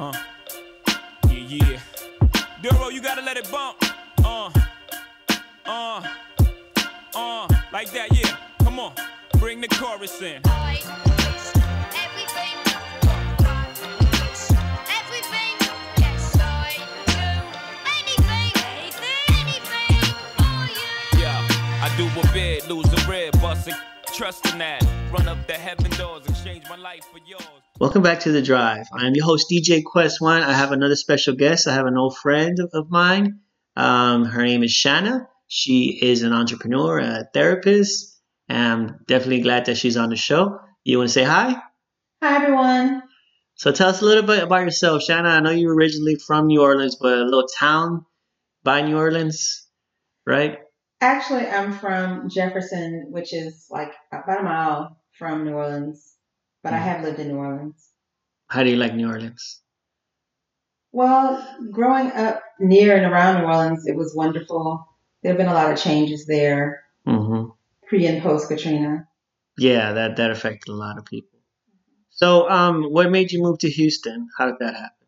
huh. Yeah, yeah. Duro, you gotta let it bump. Uh, uh, uh, like that, yeah. Come on, bring the chorus in. Yeah, I do a bid, lose a rib, busting, trusting that. Run up the heaven doors and change my life for yours. Welcome back to the drive. I am your host DJ Quest One. I have another special guest. I have an old friend of mine. Um, her name is Shana. She is an entrepreneur, a therapist, and I'm definitely glad that she's on the show. You want to say hi? Hi, everyone. So tell us a little bit about yourself, Shana. I know you're originally from New Orleans, but a little town by New Orleans, right? Actually, I'm from Jefferson, which is like about a mile from New Orleans, but I Mhm. have lived in New Orleans. How do you like New Orleans? Well, growing up near and around New Orleans, it was wonderful. There have been a lot of changes there, hmm pre and post Katrina. Yeah, that that affected a lot of people. So, um, what made you move to Houston? How did that happen?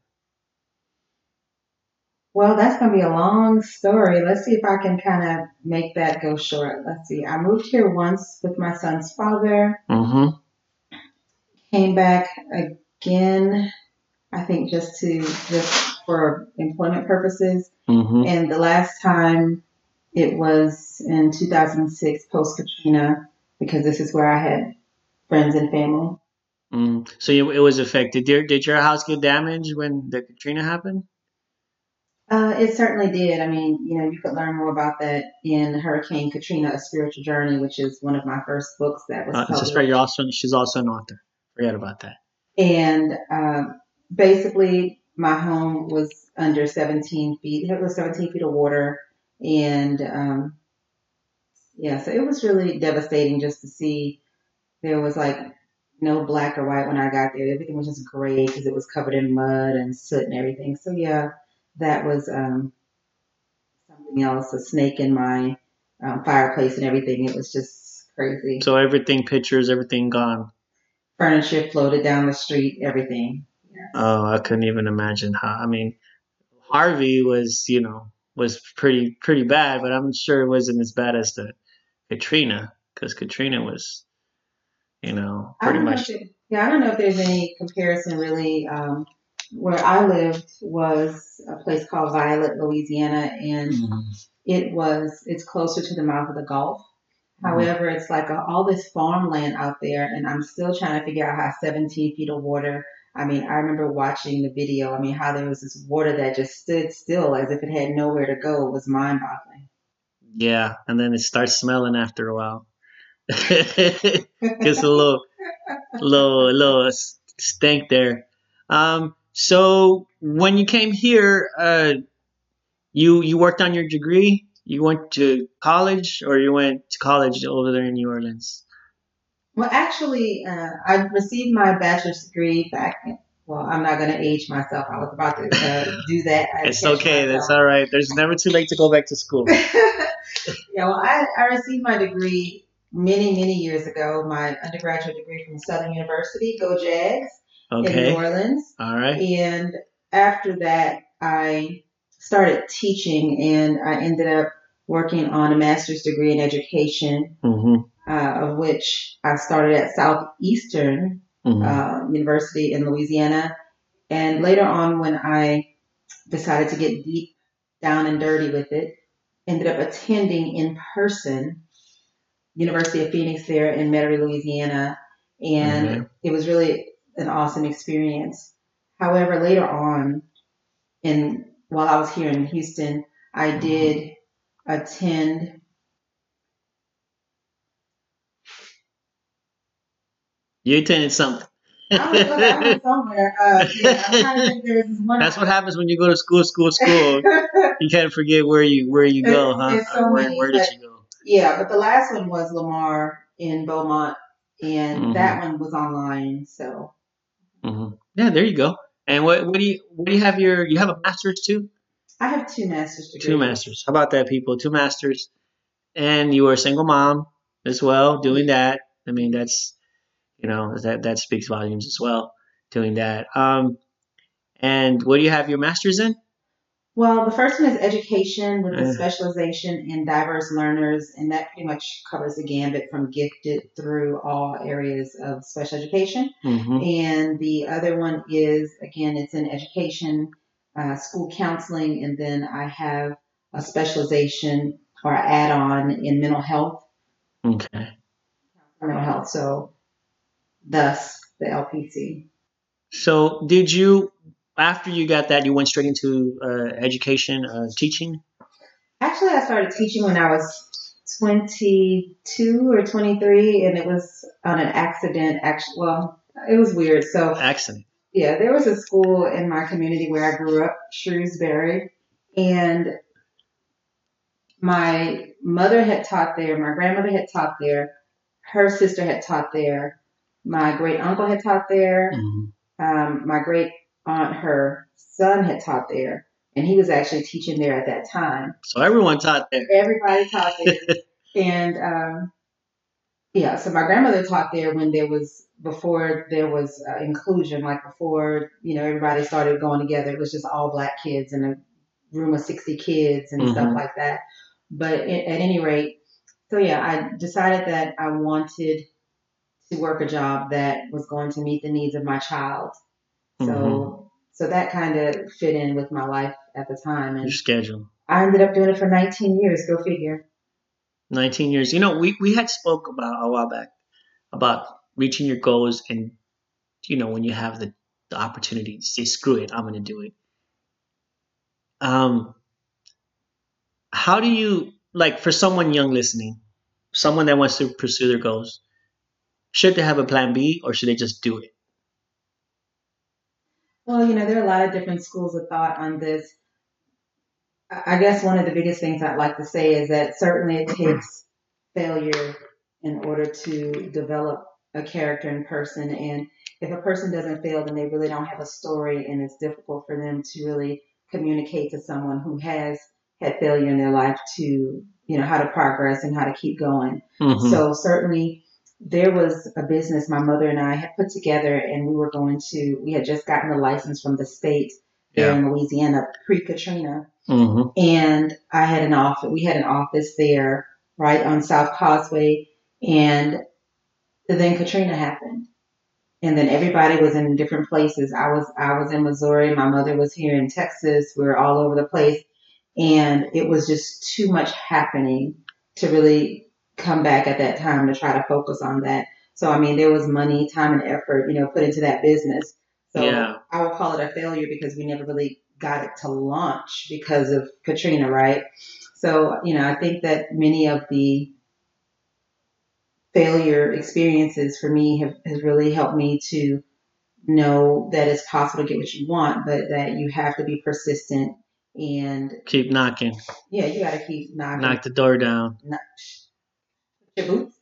Well, that's going to be a long story. Let's see if I can kind of make that go short. Let's see. I moved here once with my son's father, Mm-hmm. came back again, I think just to just for employment purposes. Mm-hmm. And the last time it was in 2006, post Katrina, because this is where I had friends and family. Mm. So it was affected. Did, did your house get damaged when the Katrina happened? Uh, it certainly did. I mean, you know, you could learn more about that in Hurricane Katrina: A Spiritual Journey, which is one of my first books that was Uh, published. just right, you're also she's also an author. Forget about that. And um, basically, my home was under 17 feet. It was 17 feet of water, and um, yeah, so it was really devastating just to see. There was like no black or white when I got there. Everything was just gray because it was covered in mud and soot and everything. So yeah, that was um, something else. A snake in my um, fireplace and everything. It was just crazy. So everything, pictures, everything gone. Furniture floated down the street. Everything. Oh, I couldn't even imagine how. I mean, Harvey was, you know, was pretty pretty bad, but I'm sure it wasn't as bad as the Katrina because Katrina was, you know, pretty much. if yeah, I don't know if there's any comparison really. Um, where I lived was a place called Violet, Louisiana, and Mhm. it was it's closer to the mouth of the Gulf. Mhm. However, it's like a, all this farmland out there, and I'm still trying to figure out how 17 feet of water. I mean, I remember watching the video. I mean, how there was this water that just stood still as if it had nowhere to go was mind-boggling. Yeah, and then it starts smelling after a while. Gets a little, little, little s- stink there. Um, so when you came here, uh, you you worked on your degree. You went to college, or you went to college over there in New Orleans. Well, actually, uh, I received my bachelor's degree back. In, well, I'm not going to age myself. I was about to uh, do that. It's okay. That's all right. There's never too late to go back to school. yeah, well, I, I received my degree many, many years ago. My undergraduate degree from Southern University, Go Jags, in New Orleans. All right. And after that, I started teaching, and I ended up working on a master's degree in education, hmm uh, of which I started at Southeastern hmm uh, University in Louisiana. And later on, when I decided to get deep down and dirty with it, ended up attending in person University of Phoenix there in Metairie, Louisiana, and Mhm. it was really an awesome experience. However, later on, in while I was here in Houston, I did attend You attended something. I was, somewhere. Uh, yeah, I'm trying to think. There was this one. That's what happens when you go to school, school, school. You can't forget where you where you go, huh? So where many, where did but- you go? Yeah, but the last one was Lamar in Beaumont, and Mhm. that one was online. So hmm Yeah, there you go. And what what do you what do you have your you have a master's too? I have two master's degrees. Two masters. How about that, people? Two masters, and you were a single mom as well, doing that. I mean, that's you know that that speaks volumes as well. Doing that. Um, And what do you have your master's in? Well, the first one is education with a specialization in diverse learners, and that pretty much covers the gambit from gifted through all areas of special education. Mm-hmm. And the other one is, again, it's in education, uh, school counseling, and then I have a specialization or add on in mental health, Okay. mental health. So, thus the LPC. So did you after you got that you went straight into uh, education uh, teaching? Actually, I started teaching when I was 22 or 23, and it was on an accident. Actually, well, it was weird. So, Accident. yeah, there was a school in my community where I grew up, Shrewsbury, and my mother had taught there, my grandmother had taught there, her sister had taught there, my great uncle had taught there, Mhm. um, my great aunt, her son had taught there, and he was actually teaching there at that time. So everyone taught there. Everybody taught there. and um, yeah, so my grandmother taught there when there was before there was uh, inclusion, like before you know everybody started going together. It was just all black kids in a room of sixty kids and stuff Mhm. like that. But at, at any rate, so yeah, I decided that I wanted to work a job that was going to meet the needs of my child. So Mhm. so that kind of fit in with my life at the time, And Your schedule. I ended up doing it for 19 years. Go figure. 19 years. You know, we, we had spoke about a while back about reaching your goals and, you know, when you have the, the opportunity to say, screw it, I'm going to do it. Um, how do you, like, for someone young listening, someone that wants to pursue their goals, should they have a plan B or should they just do it? Well, you know, there are a lot of different schools of thought on this. I guess one of the biggest things I'd like to say is that certainly it takes failure in order to develop a character in person. And if a person doesn't fail, then they really don't have a story, and it's difficult for them to really communicate to someone who has had failure in their life to, you know, how to progress and how to keep going. Mhm. So certainly there was a business my mother and I had put together and we were going to we had just gotten the license from the state there in Louisiana pre Katrina. Mhm. And I had an office we had an office there right on South Causeway and then Katrina happened. And then everybody was in different places. I was I was in Missouri, my mother was here in Texas, we were all over the place. And it was just too much happening to really come back at that time to try to focus on that. So I mean, there was money, time, and effort, you know, put into that business. So Yeah. I would call it a failure because we never really got it to launch because of Katrina, right? So you know, I think that many of the failure experiences for me have has really helped me to know that it's possible to get what you want, but that you have to be persistent and Keep knocking. yeah, you got to keep knocking. Knock the door down. knock- you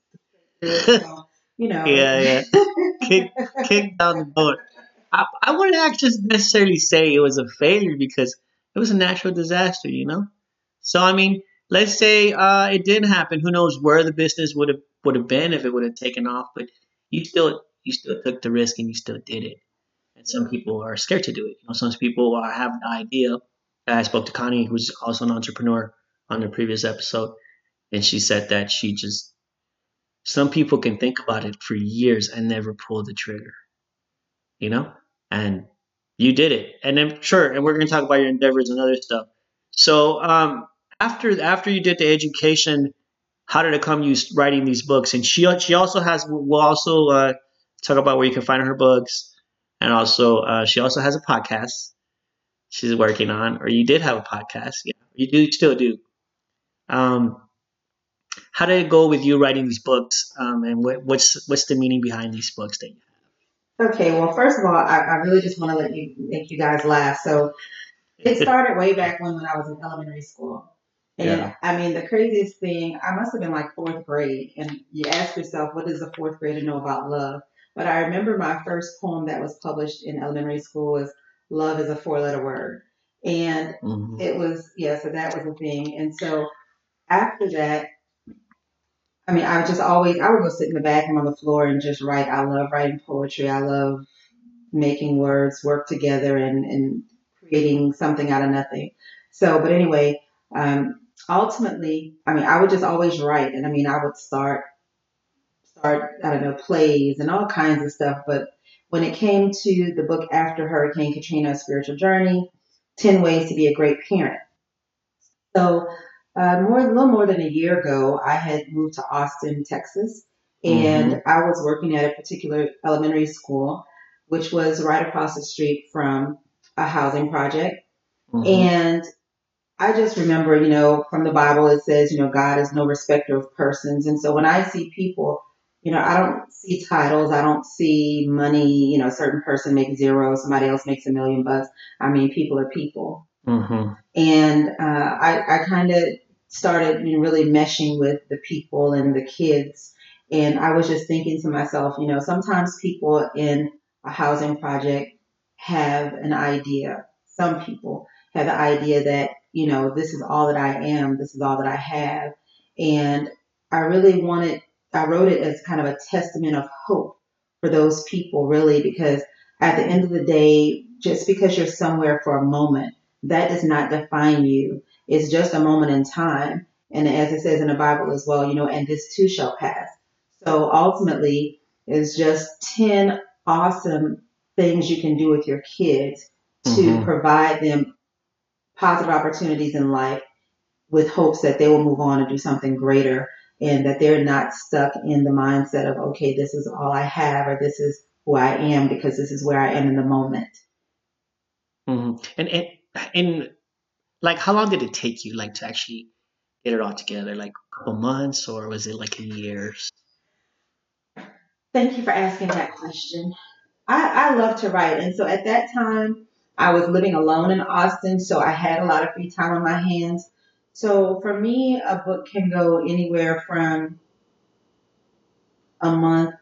know. Yeah, yeah. Kick, kick down the door. I, I wouldn't actually necessarily say it was a failure because it was a natural disaster, you know. So I mean, let's say uh, it didn't happen. Who knows where the business would have would have been if it would have taken off? But you still you still took the risk and you still did it. And some people are scared to do it. You know, some people have the idea. I spoke to Connie, who's also an entrepreneur, on the previous episode, and she said that she just some people can think about it for years and never pull the trigger you know? And you did it. And then sure and we're going to talk about your endeavors and other stuff. So um after after you did the education how did it come you writing these books? And she she also has we'll also uh talk about where you can find her books. And also uh she also has a podcast she's working on or you did have a podcast. Yeah you do still do. Um how did it go with you writing these books um, and what, what's what's the meaning behind these books that you have? Okay, well, first of all, I, I really just want to let you make you guys laugh. So it started way back when when I was in elementary school. And Yeah. I mean, the craziest thing, I must have been like fourth grade. And you ask yourself, what does a fourth grader know about love? But I remember my first poem that was published in elementary school was Love is a Four Letter Word. And Mhm. it was, yeah, so that was a thing. And so after that, I mean, I would just always, I would go sit in the bathroom on the floor and just write. I love writing poetry. I love making words work together and, and creating something out of nothing. So, but anyway, um, ultimately, I mean, I would just always write, and I mean, I would start start I don't know plays and all kinds of stuff. But when it came to the book after Hurricane Katrina, Spiritual Journey, Ten Ways to Be a Great Parent. So, uh, more a little more than a year ago, I had moved to Austin, Texas, and mm-hmm. I was working at a particular elementary school, which was right across the street from a housing project. Mm-hmm. And I just remember, you know, from the Bible, it says, you know, God is no respecter of persons. And so when I see people, you know, I don't see titles, I don't see money, you know, a certain person makes zero, somebody else makes a million bucks. I mean, people are people. Mm-hmm. And uh, I, I kind of started really meshing with the people and the kids. And I was just thinking to myself, you know, sometimes people in a housing project have an idea. Some people have the idea that, you know, this is all that I am, this is all that I have. And I really wanted, I wrote it as kind of a testament of hope for those people, really, because at the end of the day, just because you're somewhere for a moment, that does not define you. It's just a moment in time. And as it says in the Bible as well, you know, and this too shall pass. So ultimately, it's just 10 awesome things you can do with your kids to mm-hmm. provide them positive opportunities in life with hopes that they will move on and do something greater and that they're not stuck in the mindset of, okay, this is all I have or this is who I am because this is where I am in the moment. Mm-hmm. And, and, and like, how long did it take you like to actually get it all together? Like a couple months or was it like years? Thank you for asking that question. I, I love to write. And so at that time, I was living alone in Austin, so I had a lot of free time on my hands. So for me, a book can go anywhere from a month,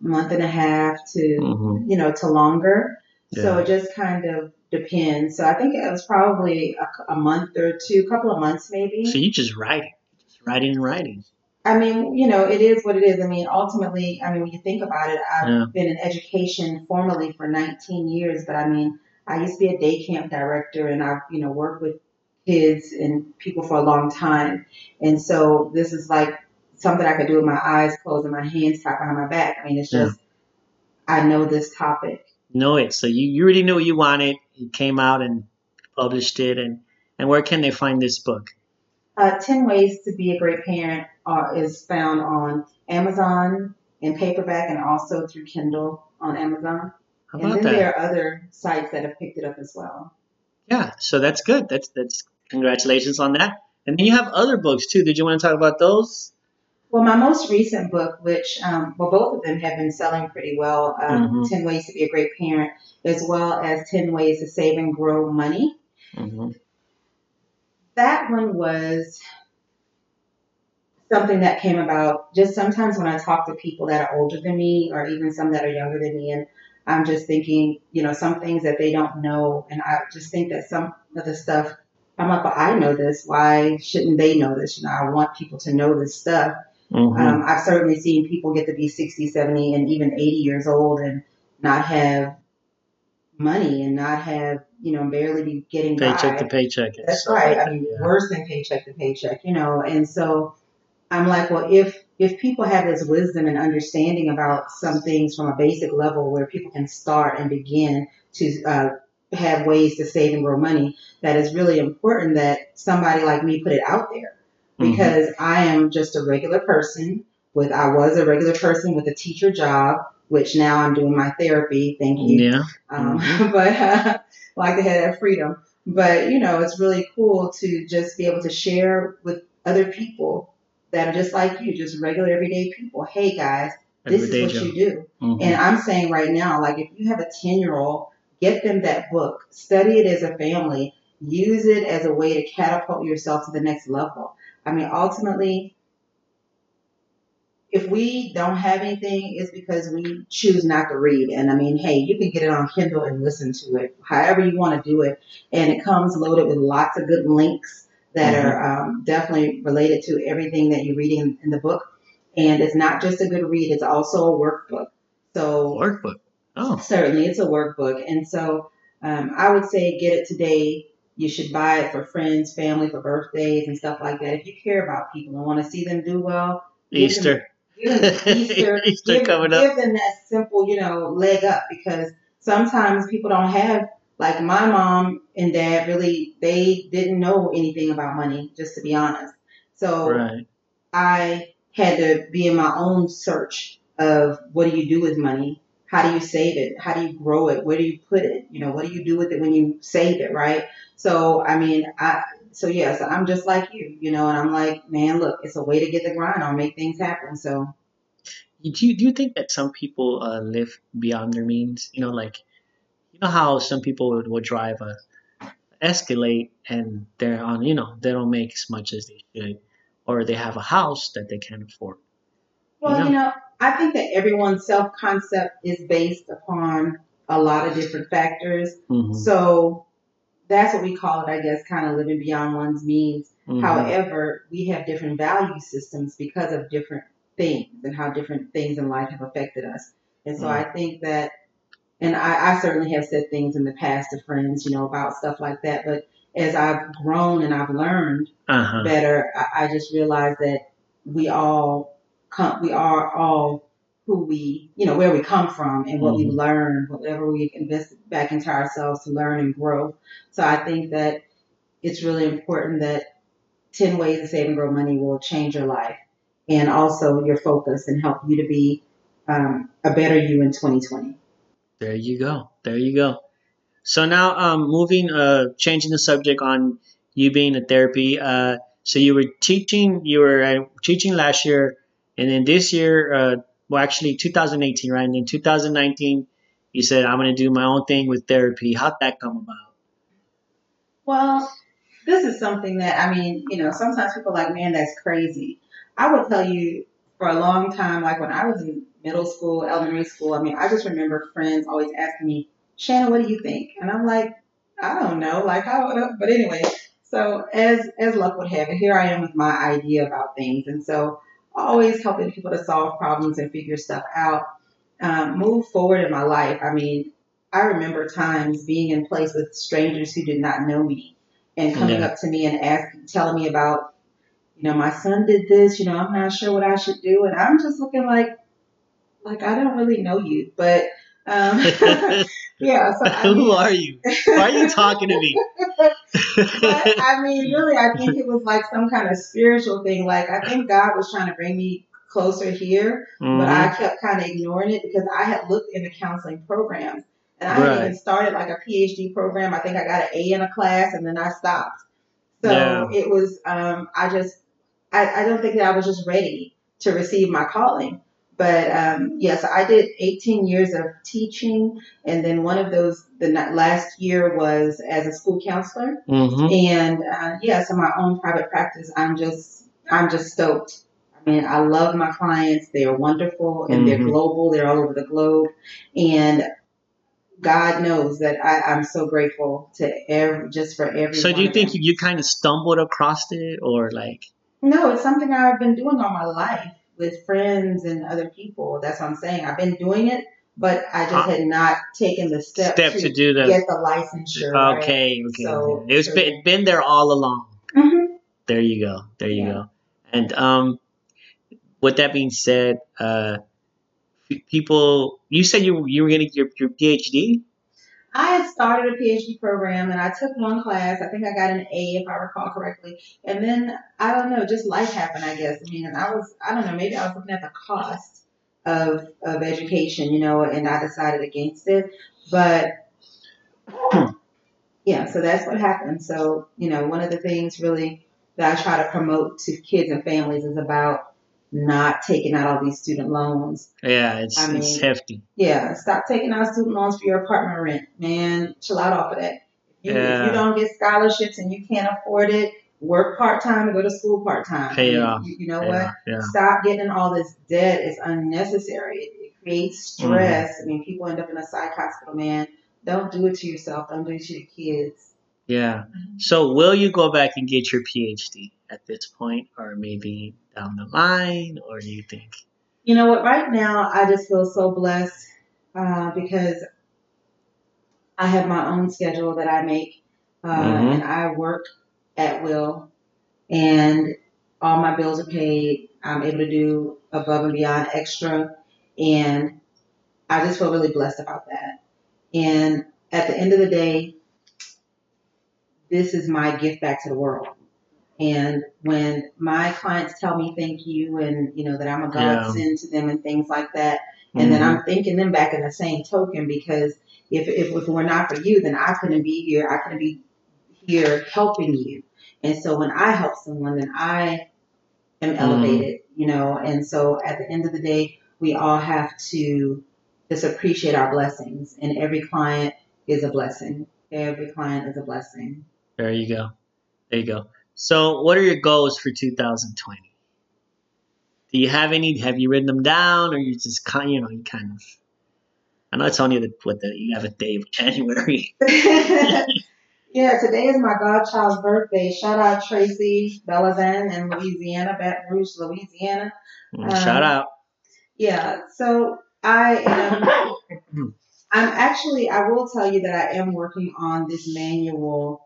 month and a half to, mm-hmm. you know, to longer. Yeah. So it just kind of depends. So I think it was probably a, a month or two, a couple of months maybe. So you just writing, just writing and writing. I mean, you know, it is what it is. I mean, ultimately, I mean, when you think about it, I've yeah. been in education formally for 19 years, but I mean, I used to be a day camp director and I've, you know, worked with kids and people for a long time. And so this is like something I could do with my eyes closed and my hands tied behind my back. I mean, it's just, yeah. I know this topic. Know it. So you, you already knew what you wanted. You came out and published it. And, and where can they find this book? Uh, 10 Ways to Be a Great Parent uh, is found on Amazon in paperback and also through Kindle on Amazon. How about and then that? there are other sites that have picked it up as well. Yeah, so that's good. That's that's congratulations on that. And then you have other books too. Did you want to talk about those? Well, my most recent book, which um, well, both of them have been selling pretty well. Um, mm-hmm. Ten Ways to Be a Great Parent, as well as Ten Ways to Save and Grow Money. Mm-hmm that one was something that came about just sometimes when I talk to people that are older than me or even some that are younger than me and I'm just thinking, you know, some things that they don't know and I just think that some of the stuff I'm like, well, I know this. Why shouldn't they know this? You know, I want people to know this stuff. Mm-hmm. Um, I've certainly seen people get to be 60, 70, and even 80 years old and not have money and not have you know, barely be getting paycheck by. to paycheck. That's right. I mean, yeah. worse than paycheck to paycheck, you know. And so I'm like, well, if if people have this wisdom and understanding about some things from a basic level where people can start and begin to uh, have ways to save and grow money, that is really important that somebody like me put it out there. Because mm-hmm. I am just a regular person with I was a regular person with a teacher job, which now I'm doing my therapy. Thank you. Yeah. Um, mm-hmm. but uh, like they had that freedom. But you know, it's really cool to just be able to share with other people that are just like you, just regular everyday people. Hey guys, this is what job. you do. Mm-hmm. And I'm saying right now, like if you have a 10 year old, get them that book, study it as a family, use it as a way to catapult yourself to the next level. I mean, ultimately, if we don't have anything, it's because we choose not to read. And I mean, hey, you can get it on Kindle and listen to it, however you want to do it. And it comes loaded with lots of good links that mm-hmm. are um, definitely related to everything that you're reading in, in the book. And it's not just a good read; it's also a workbook. So workbook. Oh, Certainly, it's a workbook, and so um, I would say get it today. You should buy it for friends, family, for birthdays and stuff like that. If you care about people and want to see them do well, give them- Easter. give them Easter, Easter give, coming up. give them that simple, you know, leg up because sometimes people don't have like my mom and dad really they didn't know anything about money, just to be honest. So Right. I had to be in my own search of what do you do with money? How do you save it? How do you grow it? Where do you put it? You know, what do you do with it when you save it, right? So, I mean, I, so yes, I'm just like you, you know, and I'm like, man, look, it's a way to get the grind on, make things happen. So, Do you, do you think that some people uh, live beyond their means? You know, like, you know how some people would, would drive a Escalade and they're on, you know, they don't make as much as they should, or they have a house that they can't afford. well, Yeah. you know, I think that everyone's self concept is based upon a lot of different factors. Mhm. So, that's what we call it, I guess, kind of living beyond one's means. Mhm. However, we have different value systems because of different things and how different things in life have affected us. And so Mm. I think that, and I, I certainly have said things in the past to friends, you know, about stuff like that. But as I've grown and I've learned Uh-huh. better, I, I just realized that we all come, we are all who we, you know, where we come from and what we've learned, whatever we invest back into ourselves to learn and grow. So I think that it's really important that 10 ways to save and grow money will change your life and also your focus and help you to be um, a better you in 2020. There you go. There you go. So now, um, moving, uh, changing the subject on you being in therapy. Uh, so you were teaching, you were uh, teaching last year, and then this year, uh, well, actually 2018, right? And then 2019, you said I'm going to do my own thing with therapy. How'd that come about? Well, this is something that, I mean, you know, sometimes people like, man, that's crazy. I would tell you for a long time, like when I was in middle school, elementary school, I mean, I just remember friends always asking me, Shannon, what do you think? And I'm like, I don't know, like how, but anyway. So as as luck would have it, here I am with my idea about things, and so always helping people to solve problems and figure stuff out, um, move forward in my life. I mean, I remember times being in place with strangers who did not know me and coming Yeah. up to me and asking, telling me about, you know, my son did this. You know, I'm not sure what I should do, and I'm just looking like, like I don't really know you, but. Um, yeah, so I Who are you? Why are you talking to me? but I mean, really, I think it was like some kind of spiritual thing. Like, I think God was trying to bring me closer here, but Mhm. I kept kind of ignoring it because I had looked into counseling programs and I had Right. even started like a PhD program. I think I got an A in a class and then I stopped. So Yeah. it was, um, I just, I, I don't think that I was just ready to receive my calling. But um, yes, I did 18 years of teaching, and then one of those, the last year was as a school counselor. Mhm. And uh, yeah, so my own private practice, I'm just, I'm just stoked. I mean, I love my clients. They are wonderful and they're Mhm. global. They're all over the globe. And God knows that I, I'm so grateful to every, just for every. So do you think you, you kind of stumbled across it, or like? No, it's something I've been doing all my life with friends and other people. That's what I'm saying. I've been doing it, but I just Uh, had not taken the step, Step to do the get the licensure. right? Okay, okay. So- okay. So- been, been there all along. Mhm. There you go. There you Yeah. go. And um, with that being said, uh, people, you said you you were gonna get your, your PhD. I had started a PhD program and I took one class. I think I got an A if I recall correctly. And then I don't know, just life happened, I guess. I mean, and I was I don't know, maybe I was looking at the cost of of education, you know, and I decided against it. But yeah, so that's what happened. So, you know, one of the things really that I try to promote to kids and families is about not taking out all these student loans Yeah, it's I it's hefty. yeah, stop taking out student loans for your apartment rent, man. Chill out off of that. If you, if Yeah. you don't get scholarships and you can't afford it, work part time and go to school part time. Pay off. You, you know what? yeah. Stop getting all this debt. It's unnecessary. It, it creates Mm-hmm. stress. I mean, people end up in a psych hospital, man. Don't do it to yourself. Don't do it to the kids. Yeah. So will you go back and get your PhD at this point, or maybe down the line, or do you think? You know what? Right now, I just feel so blessed uh, because I have my own schedule that I make, uh, Mhm. and I work at will, and all my bills are paid. I'm able to do above and beyond extra, and I just feel really blessed about that. And at the end of the day, this is my gift back to the world. And when my clients tell me thank you and you know that I'm a Yeah. godsend to them and things like that, and then Mhm. I'm thanking them back in the same token because if, if if it were not for you, then I couldn't be here. I couldn't be here helping you. And so when I help someone, then I am elevated, you know. And so at the end of the day, we all have to just appreciate our blessings, and every client is a blessing. Every client is a blessing. There you go. There you go. So, what are your goals for 2020? Do you have any? Have you written them down, or you just kind, of, you know, you kind of? I know it's only the what the 11th day of January. yeah, today is my godchild's birthday. Shout out Tracy Belazan in Louisiana, Baton Rouge, Louisiana. Mm, Shout out. Yeah, so I am. I'm actually. I will tell you that I am working on this manual,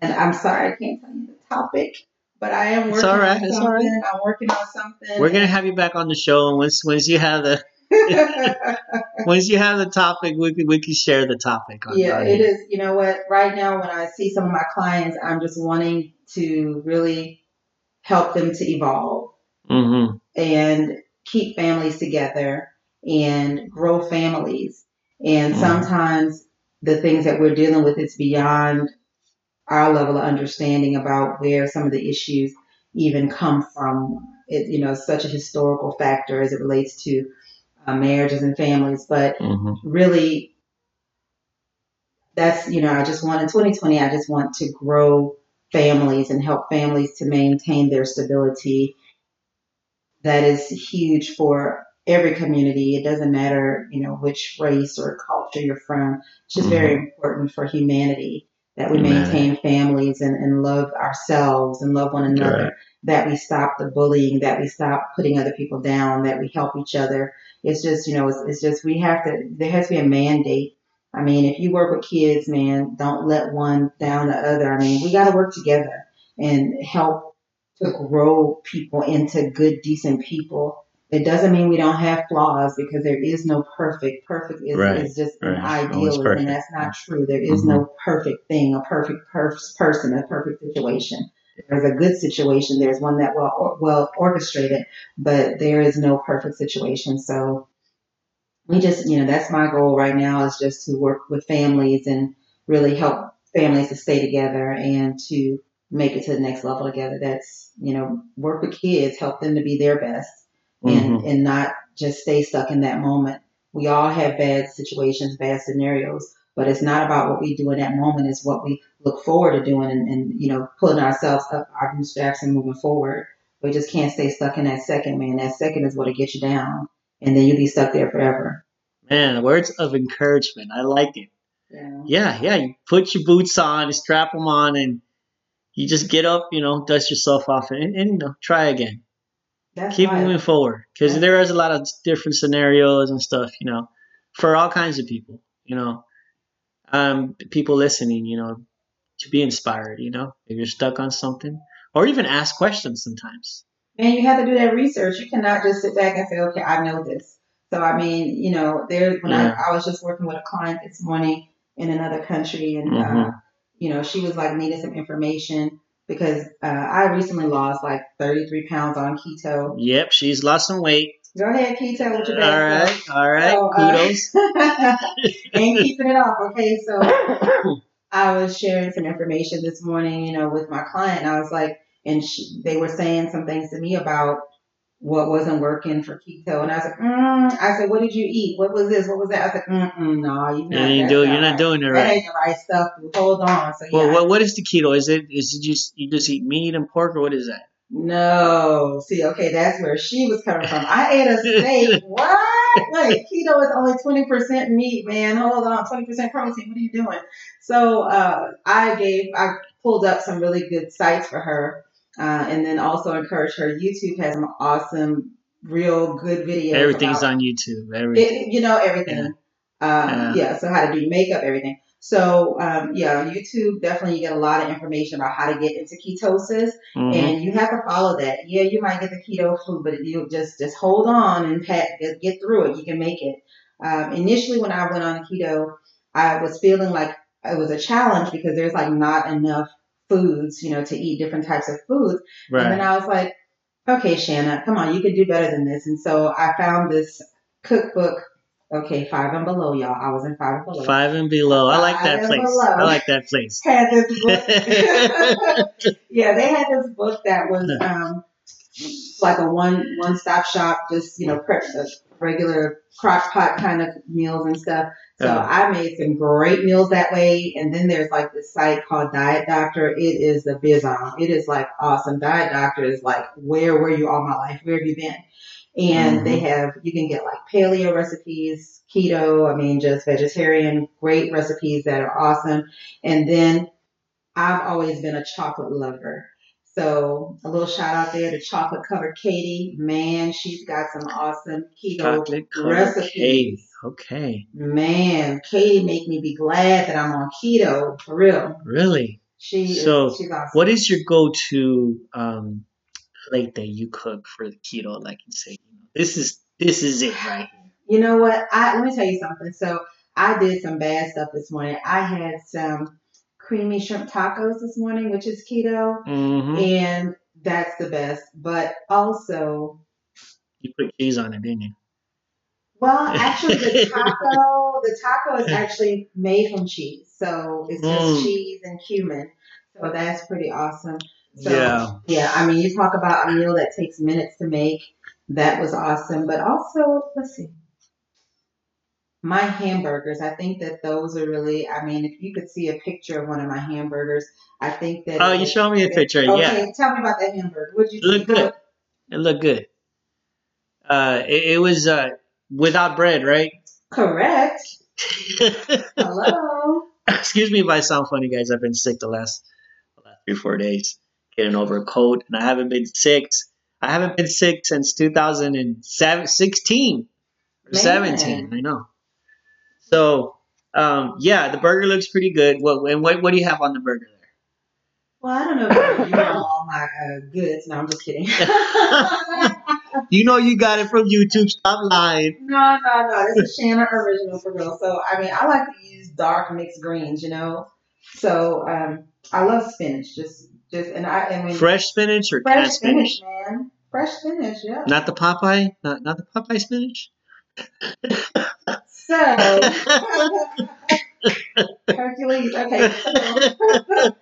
and I'm sorry I can't tell you the topic, but I am working It's all right, on it's something. all right. I'm working on something. We're gonna have you back on the show, and once once you have the once you have the topic, we can we can share the topic. On yeah, it is. You know what? Right now, when I see some of my clients, I'm just wanting to really help them to evolve Mm-hmm. and keep families together and grow families. And Mhm. sometimes the things that we're dealing with is beyond our level of understanding about where some of the issues even come from. It, you know, such a historical factor as it relates to uh, marriages and families, but Mm-hmm. really that's you know i just want in 2020 i just want to grow families and help families to maintain their stability. That is huge for every community. It doesn't matter you know which race or culture you're from. It's just very important for humanity that we Humanity. maintain families and, and love ourselves and love one another Right. that we stop the bullying that we stop putting other people down that we help each other it's just you know it's, it's just we have to there has to be a mandate i mean if you work with kids man don't let one down the other i mean we got to work together and help to grow people into good decent people it doesn't mean we don't have flaws because there is no perfect perfect is, Right, is just right. an idealism and that's not true there is Mhm. no perfect thing a perfect per- person a perfect situation there's a good situation there's one that well well orchestrated but there is no perfect situation. So we just, you know, that's my goal right now is just to work with families and really help families to stay together and to make it to the next level together. That's, you know, work with kids, help them to be their best and, Mhm. and not just stay stuck in that moment. We all have bad situations, bad scenarios, but it's not about what we do in that moment. It's what we look forward to doing and, and you know, pulling ourselves up our bootstraps and moving forward. We just can't stay stuck in that second, man. That second is what'll get you down, and then you'll be stuck there forever. Man, words of encouragement. I like it. Yeah. Yeah, yeah. You put your boots on, strap them on, and you just get up. You know, dust yourself off, and, and you know, try again. That's Keep moving forward because there is a lot of different scenarios and stuff. You know, for all kinds of people. You know, um, people listening. You know, to be inspired. You know, if you're stuck on something, or even ask questions sometimes. And you have to do that research. You cannot just sit back and say, okay, I know this. So, I mean, you know, there, when Yeah. I, I was just working with a client this morning in another country, and, uh, Mhm. you know, she was like needing some information because uh, I recently lost like 33 pounds on keto. Yep, she's lost some weight. Go ahead, keto, with your All right, all right. So, uh, Kudos. ain't keeping it off. Okay, so I was sharing some information this morning, you know, with my client, and I was like, and she, they were saying some things to me about what wasn't working for keto, and I was like, mm. I said, what did you eat? What was this? What was that? I was like, mm no, you You not. doing. not You're not doing it That right. ain't the right stuff. Hold on. So yeah, Well, what what is the keto? Is it is it just you just eat meat and pork, or what is that? No. See, okay, that's where she was coming from. I ate a steak. what? Wait, keto is only 20% meat, man. Hold on, 20% protein. What are you doing? So uh, I gave, I pulled up some really good sites for her uh, and then also encourage her. YouTube has some awesome real good videos. Everything's about- on YouTube. Everything. it, you know everything. Um, yeah. So how to do makeup, everything. So um, yeah, YouTube definitely you get a lot of information about how to get into ketosis, Mhm. and you have to follow that. Yeah, you might get the keto flu, but you just just hold on and pat, get get through it. You can make it. Um, initially, when I went on keto, I was feeling like it was a challenge because there's like not enough foods, you know, to eat different types of foods. And then I was like, okay, Shana, come on, you can do better than this. And so I found this cookbook. Okay, five and below, y'all. I was in five and below. Five and below. I like Five that place. below. I like that place. Had this book. yeah, they had this book that was um, like a one one stop shop, just you know, prep the regular crock pot kind of meals and stuff. So Yeah. I made some great meals that way. And then there's like this site called Diet Doctor. It is the bizarre. It is like awesome. Diet Doctor is like, where were you all my life? Where have you been? And Mhm. they have, you can get like paleo recipes, keto, I mean, just vegetarian, great recipes that are awesome. And then I've always been a chocolate lover. So a little shout out there to chocolate covered Katie. Man, she's got some awesome keto recipes. cake. Okay. Man, Katie make me be glad that I'm on keto for real. Really? She So, is, she's awesome. What is your go-to um, plate that you cook for the keto? Like you say, this is this is it right here. You know what? I let me tell you something. So I did some bad stuff this morning. I had some creamy shrimp tacos this morning, which is keto, hmm and that's the best. But also, You put cheese on it, didn't you? well, actually, the taco, the taco is actually made from cheese, so it's just Mm. cheese and cumin. So that's pretty awesome. So, yeah. Yeah, I mean, you talk about a meal that takes minutes to make. That was awesome. But also, let's see. My hamburgers, I think that those are really, I mean, if you could see a picture of one of my hamburgers, I think that. Oh, you showed me a picture. Okay, Yeah, tell me about that hamburger. What'd you look good. It looked good. Uh, it, it was uh without bread, right? Correct. Hello. Excuse me if I sound funny, guys. I've been sick the last, the last three, four days, getting over a cold, and I haven't been sick. I haven't been sick since 2016 or Man. 17. I know. So, um, yeah, the burger looks pretty good. What and what, what do you have on the burger there? Well, I don't know if you know all my uh, goods. No, I'm just kidding. You know you got it from YouTube. Stop lying. No, no, no. This is Shana original for real. So I mean, I like to use dark mixed greens, you know. So um, I love spinach. Just, just, and I, I mean, Fresh spinach or fresh spinach? spinach, man. Fresh spinach, yeah. Not the Popeye, not not the Popeye spinach. So Hercules. Okay.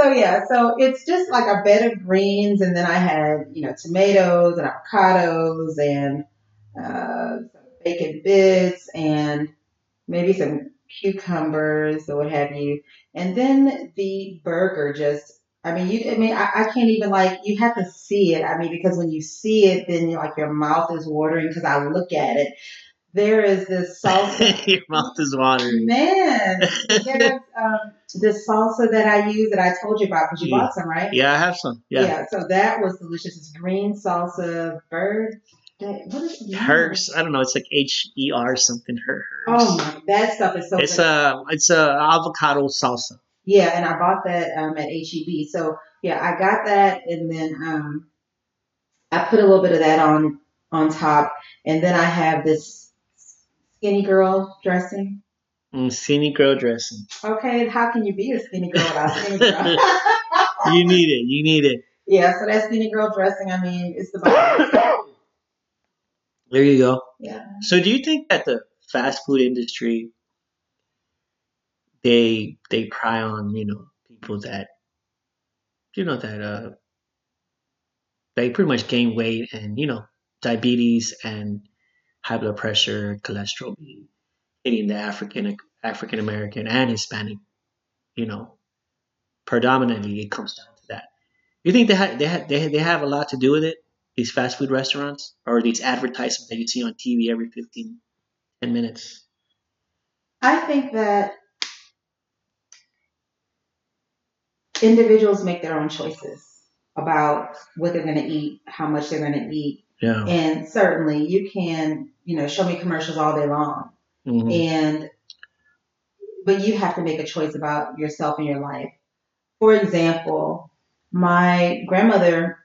So, yeah, so it's just like a bed of greens, and then I had you know tomatoes and avocados and uh, bacon bits and maybe some cucumbers or what have you, and then the burger just. I mean, you. I mean, I, I can't even like. You have to see it. I mean, because when you see it, then you're like your mouth is watering. Because I look at it, there is this salsa. Your mouth is watering. Man, there's um, this salsa that I use that I told you about because you Yeah. bought some, right? Yeah, I have some. Yeah. Yeah, so that was delicious. It's green salsa, bird. What is it? Hers. I don't know. It's like H E R something. Her. Oh my, that stuff is so It's good. a it's a avocado salsa. yeah, and I bought that um, at HEB. So yeah, I got that, and then um, I put a little bit of that on on top, and then I have this skinny girl dressing. Mm, skinny girl dressing. Okay, how can you be a skinny girl without skinny girl? You need it. You need it. Yeah, so that skinny girl dressing, I mean, it's the best. There you go. Yeah. So, do you think that the fast food industry they they pry on you know people that you know that uh they pretty much gain weight and you know diabetes and high blood pressure, cholesterol being hitting the African African American and Hispanic, you know, predominantly it comes down to that. You think they ha- they ha- they they have a lot to do with it? These fast food restaurants or these advertisements that you see on TV every 15, 10 minutes. I think that individuals make their own choices about what they're going to eat, how much they're going to eat. Yeah. And certainly you can, you know, show me commercials all day long. Mhm. And but you have to make a choice about yourself and your life. For example, my grandmother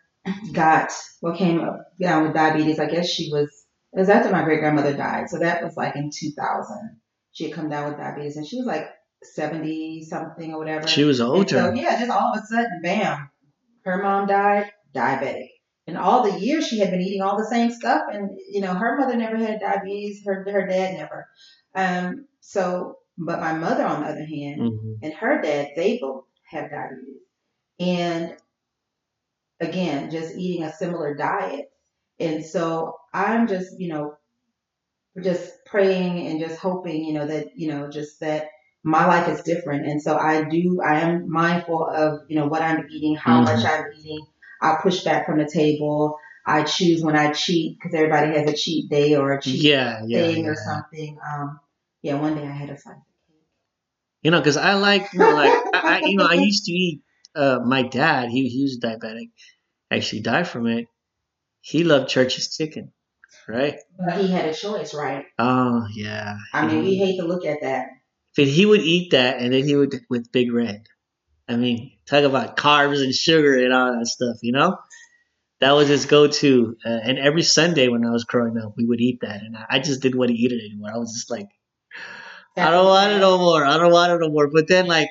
got what came up down with diabetes. I guess she was it was after my great grandmother died, so that was like in 2000. She had come down with diabetes, and she was like 70 something or whatever. She was older. so yeah, just all of a sudden, bam, her mom died, diabetic. And all the years she had been eating all the same stuff, and you know her mother never had diabetes, her her dad never. Um, so, but my mother, on the other hand, Mhm. and her dad, they both have diabetes. And again, just eating a similar diet. And so I'm just, you know, just praying and just hoping, you know, that, you know, just that my life is different. And so I do, I am mindful of, you know, what I'm eating, how Mhm. much I'm eating. I push back from the table. I choose when I cheat because everybody has a cheat day or a cheat Yeah, yeah. thing yeah. or something. Um, yeah, one day I had a cake. You know, because I like, you know, like I, I, you know, I used to eat. Uh, my dad, he he was diabetic. Actually, died from it. He loved Church's chicken, right? But he had a choice, right? Oh yeah. I mean, we hate to look at that. But he would eat that, and then he would with Big Red. I mean, talk about carbs and sugar and all that stuff. You know, that was his go-to. Uh, and every Sunday when I was growing up, we would eat that, and I, I just didn't want to eat it anymore. I was just like, I don't want it no more. I don't want it no more. But then, like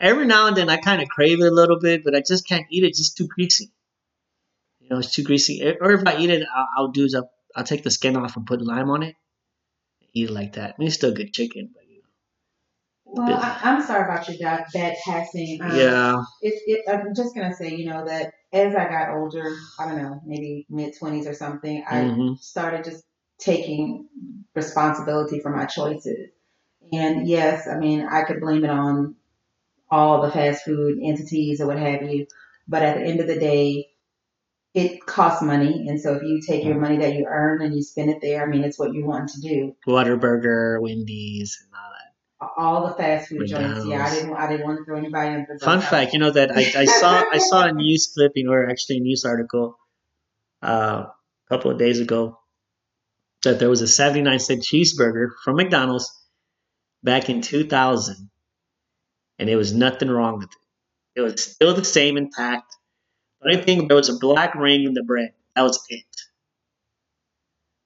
every now and then, I kind of crave it a little bit, but I just can't eat it. It's just too greasy. You know, it's too greasy. Or if I eat it, I'll, I'll do is I'll, I'll take the skin off and put lime on it. Eat it like that. I mean, it's still good chicken, but Well, I, I'm sorry about your dad, dad passing. Um. Yeah. It, it, I'm just gonna say, you know, that as I got older, I don't know, maybe mid twenties or something, I hmm started just taking responsibility for my choices. And yes, I mean, I could blame it on all the fast food entities or what have you, but at the end of the day, it costs money. And so if you take your money that you earn and you spend it there, I mean, it's what you want to do. Whataburger, Wendy's, and all that. All the fast food joints, yeah. I didn't, I didn't want to throw anybody under the bus. Fun fact, you know that I, I saw I saw a news clipping or actually a news article uh, a couple of days ago that there was a 79 cent cheeseburger from McDonald's back in 2000 and it was nothing wrong with it. It was still the same intact. But I think there was a black ring in the bread. That was it.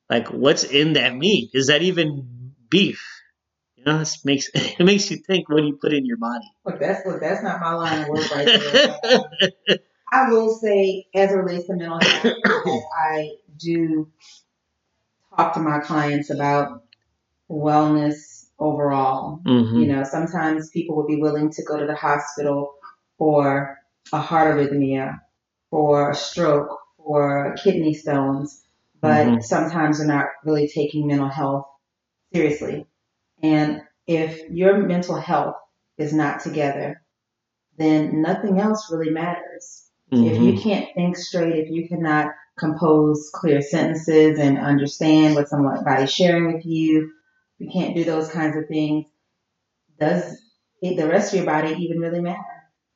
Like what's in that meat? Is that even beef? You know, this makes it makes you think what you put in your body. Look, that's look, that's not my line of work right there. I will say, as it relates to mental health, I do talk to my clients about wellness overall. hmm You know, sometimes people will be willing to go to the hospital for a heart arrhythmia, for a stroke, for kidney stones, but Mhm. sometimes they're not really taking mental health seriously. And if your mental health is not together, then nothing else really matters. If you mm-hmm. can't think straight, if you cannot compose clear sentences and understand what somebody's sharing with you, if you can't do those kinds of things, does it, the rest of your body even really matter?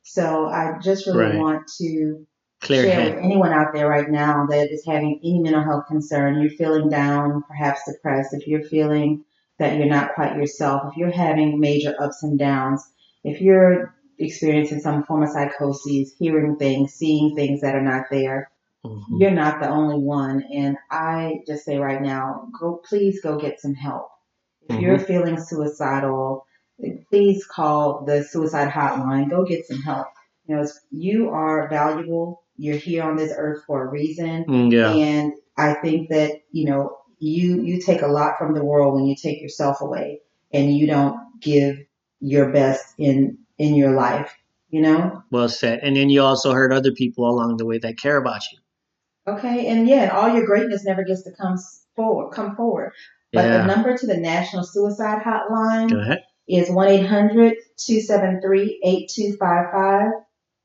So I just really Right. want to Clear share head. with anyone out there right now that is having any mental health concern, you're feeling down, perhaps depressed, if you're feeling that you're not quite yourself, if you're having major ups and downs, if you're experiencing some form of psychosis, hearing things, seeing things that are not there, Mhm. you're not the only one. And I just say right now, go please go get some help. If you're feeling suicidal, please call the suicide hotline. Go get some help. You know, it's, you are valuable. You're here on this earth for a reason. Mm, Yeah. And I think that, you know, you you take a lot from the world when you take yourself away and you don't give your best in in your life, you know? Well said. And then you also hurt other people along the way that care about you. Okay, and yeah, and all your greatness never gets to come forward, come forward. But the number to the National Suicide Hotline is 1 800 273 8255.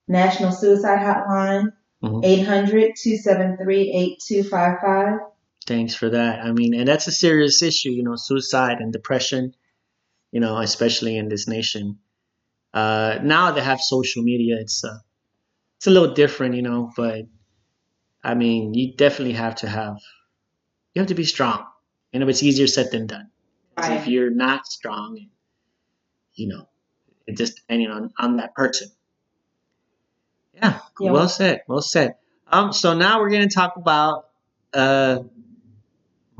National Suicide Hotline, Mhm. 800 273 8255. Thanks for that. I mean, and that's a serious issue, you know, suicide and depression, you know, especially in this nation. Uh, now they have social media. It's uh, it's a little different, you know, but I mean, you definitely have to have, you have to be strong. You know, it's easier said than done. 'Cause If you're not strong, you know, it just depending on on that person. Yeah, Yeah. well said, well said. Um, so now we're gonna talk about uh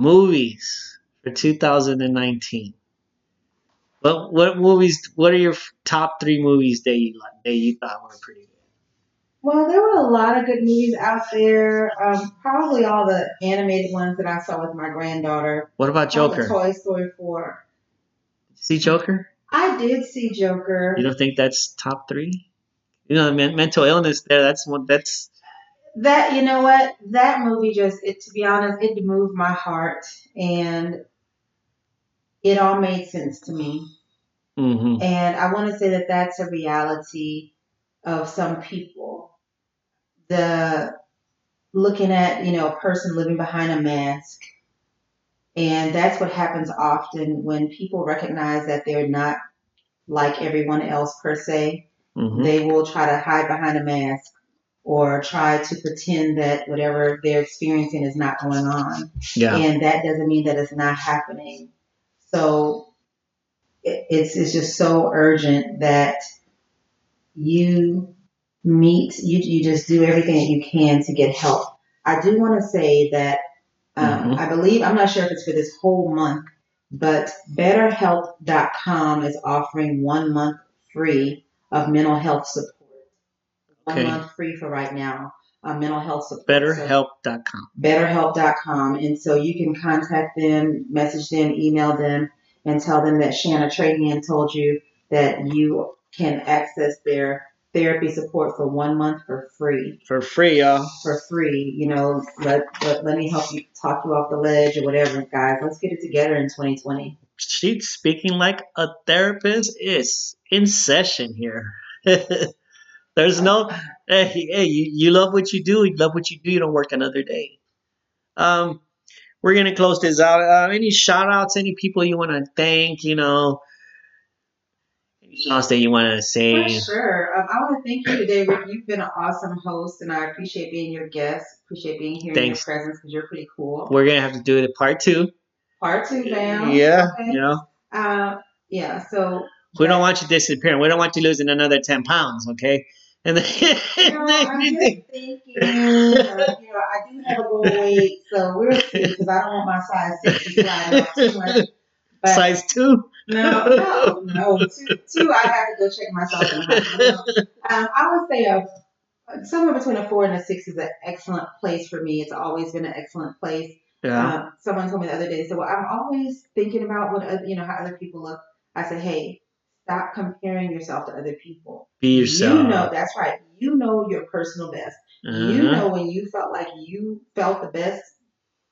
movies for 2019. What what movies? What are your top three movies that you like that you thought were pretty good? Well, there were a lot of good movies out there. Um, probably all the animated ones that I saw with my granddaughter. What about Joker? Toy Story 4. See Joker? I did see Joker. You don't think that's top three? You know, mental illness there. That's one. That's That you know what? That movie just it to be honest, it moved my heart and it all made sense to me. hmm And I want to say that that's a reality of some people. The looking at, you know, a person living behind a mask. And that's what happens often when people recognize that they're not like everyone else per se. hmm They will try to hide behind a mask or try to pretend that whatever they're experiencing is not going on Yeah. and that doesn't mean that it's not happening. So it, it's it's just so urgent that you meet you you just do everything that you can to get help. I do want to say that um, Mhm. I believe I'm not sure if it's for this whole month, but BetterHelp.com is offering one month free of mental health support. One Okay. month free for right now. Uh, mental health support. So- BetterHelp.com. betterhelp.com. And so you can contact them, message them, email them, and tell them that Shana Trahan told you that you can access their therapy support for one month for free. For free, y'all. For free, you know, let, let, let me help you talk you off the ledge or whatever, guys. Let's get it together in 2020. She's speaking like a therapist is in session here. There's no, hey, hey you, you love what you do. You love what you do. You don't work another day. Um, we're gonna close this out. Uh, any shout outs? Any people you want to thank? You know, any shout outs that you want to say? For sure. Um, I want to thank you today, Rick. You've been an awesome host, and I appreciate being your guest. Appreciate being here Thanks. in your presence because you're pretty cool. We're gonna have to do it a part two. Part two, fam. Yeah, Okay. you know, Uh, yeah. So we don't want you disappearing. We don't want you losing another ten pounds. Okay. And then, I'm just thinking, uh, you know, I do have a low weight, so we'll see because I don't want my size six to slide off too much. But size two. no, no, no, two, two, I have to go check myself in. Um, I would say a somewhere between a four and a six is an excellent place for me. It's always been an excellent place. Yeah. Um, someone told me the other day, so I'm always thinking about what oth- you know how other people look. I said, hey, stop comparing yourself to other people. Be yourself. You know, that's right. You know your personal best. You Uh-huh. know when you felt like you felt the best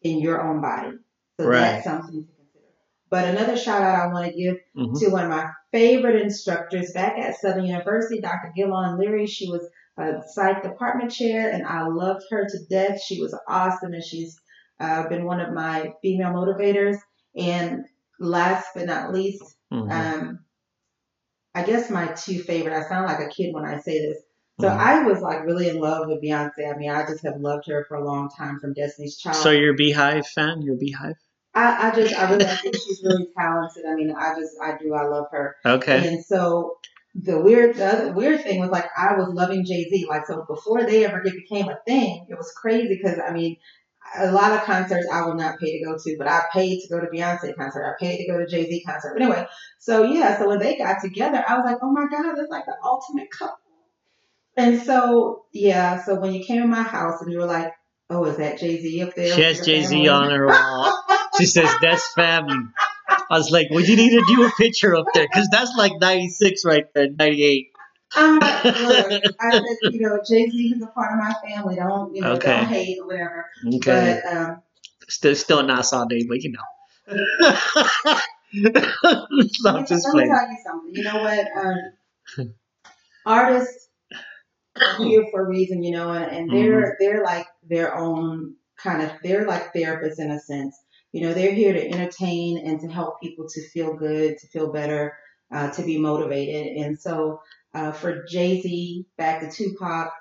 in your own body. So Right. that's something to consider. But another shout out I want to give Mhm. to one of my favorite instructors back at Southern University, Dr. Gillan Leary. She was a psych department chair, and I loved her to death. She was awesome, and she's uh, been one of my female motivators. And last but not least, Mhm. um, I guess my two favorite. I sound like a kid when I say this. So Mhm. I was like really in love with Beyonce. I mean, I just have loved her for a long time from Destiny's Child. So you're a Beyhive fan? You're a Beyhive? I, I just, I really I think she's really talented. I mean, I just, I do, I love her. Okay. And so the weird, the other weird thing was like I was loving Jay Z. Like so, before they ever it became a thing, it was crazy because I mean, a lot of concerts I will not pay to go to, but I paid to go to Beyonce concert. I paid to go to Jay Z concert. But anyway, so yeah, so when they got together, I was like, oh my god, that's like the ultimate couple. And so yeah, so when you came in my house and you were like, oh, is that Jay Z up there? She has Jay Z on her wall. She says, that's family. I was like, well, you need to do a picture up there because that's like 96 right there, 98. Um, look, I said, you know, Jay Z is a part of my family. Don't, you know, Okay. don't hate or whatever. Okay. But um, Still, still Nassau Day, but you know. I'm just let me tell you something. You know what? Um, artists are here for a reason, you know, and, and they're Mm-hmm. they're like their own kind of they're like therapists in a sense. You know, they're here to entertain and to help people to feel good, to feel better, uh, to be motivated. And so, uh, for Jay Z, back to Tupac,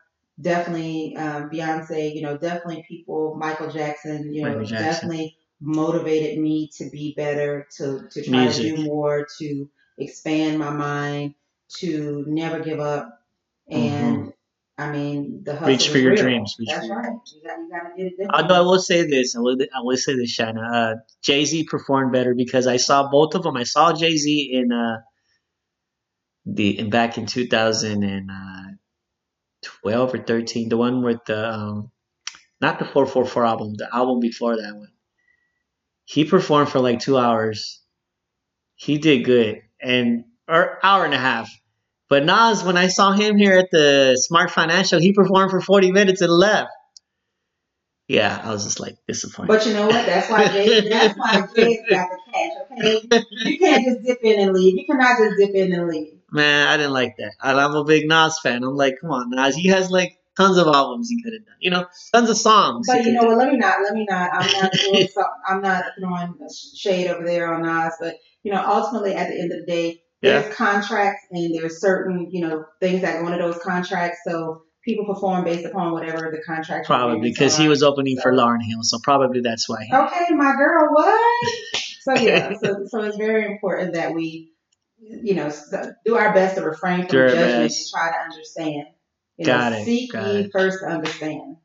definitely um, Beyonce, you know, definitely people, Michael Jackson, you know, Michael Jackson. definitely motivated me to be better, to to try Music. to do more, to expand my mind, to never give up, and I mean the hustle Mm-hmm. Reach for your real. dreams, reach That's right. You got you got to get it. Although I will say this, I will, I will say this, Shana. Uh, Jay Z performed better because I saw both of them. I saw Jay Z in uh, the in back in 2012 or 13, the one with the um, not the 444 album, the album before that one. He performed for like two hours. He did good, and or hour and a half. But Nas, when I saw him here at the Smart Financial, he performed for 40 minutes and left. Yeah, I was just like disappointed. But you know what? That's why Jay. That's why Jay's got the cash. Okay, you can't just dip in and leave. You cannot just dip in and leave. Man, I didn't like that. And I'm a big Nas fan. I'm like, come on, Nas. He has like tons of albums he could have done. You know, tons of songs. But you know what? Let me not. Let me not. I'm not. So, I'm not throwing shade over there on Nas. But you know, ultimately, at the end of the day, there's contracts and there's certain you know things that go into those contracts. So people perform based upon whatever the contract. Probably because he was opening for Lauryn Hill, so probably that's why. He, Okay, my girl. What? So yeah. so so it's very important that we, you know, do our best to refrain from judgment and try to understand. You Got know, it, seek got ye it. first to understand.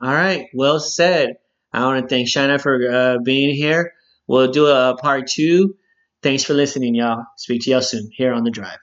All right, well said. I want to thank Shana for uh, being here. We'll do a part two. Thanks for listening, y'all. Speak to y'all soon here on the drive.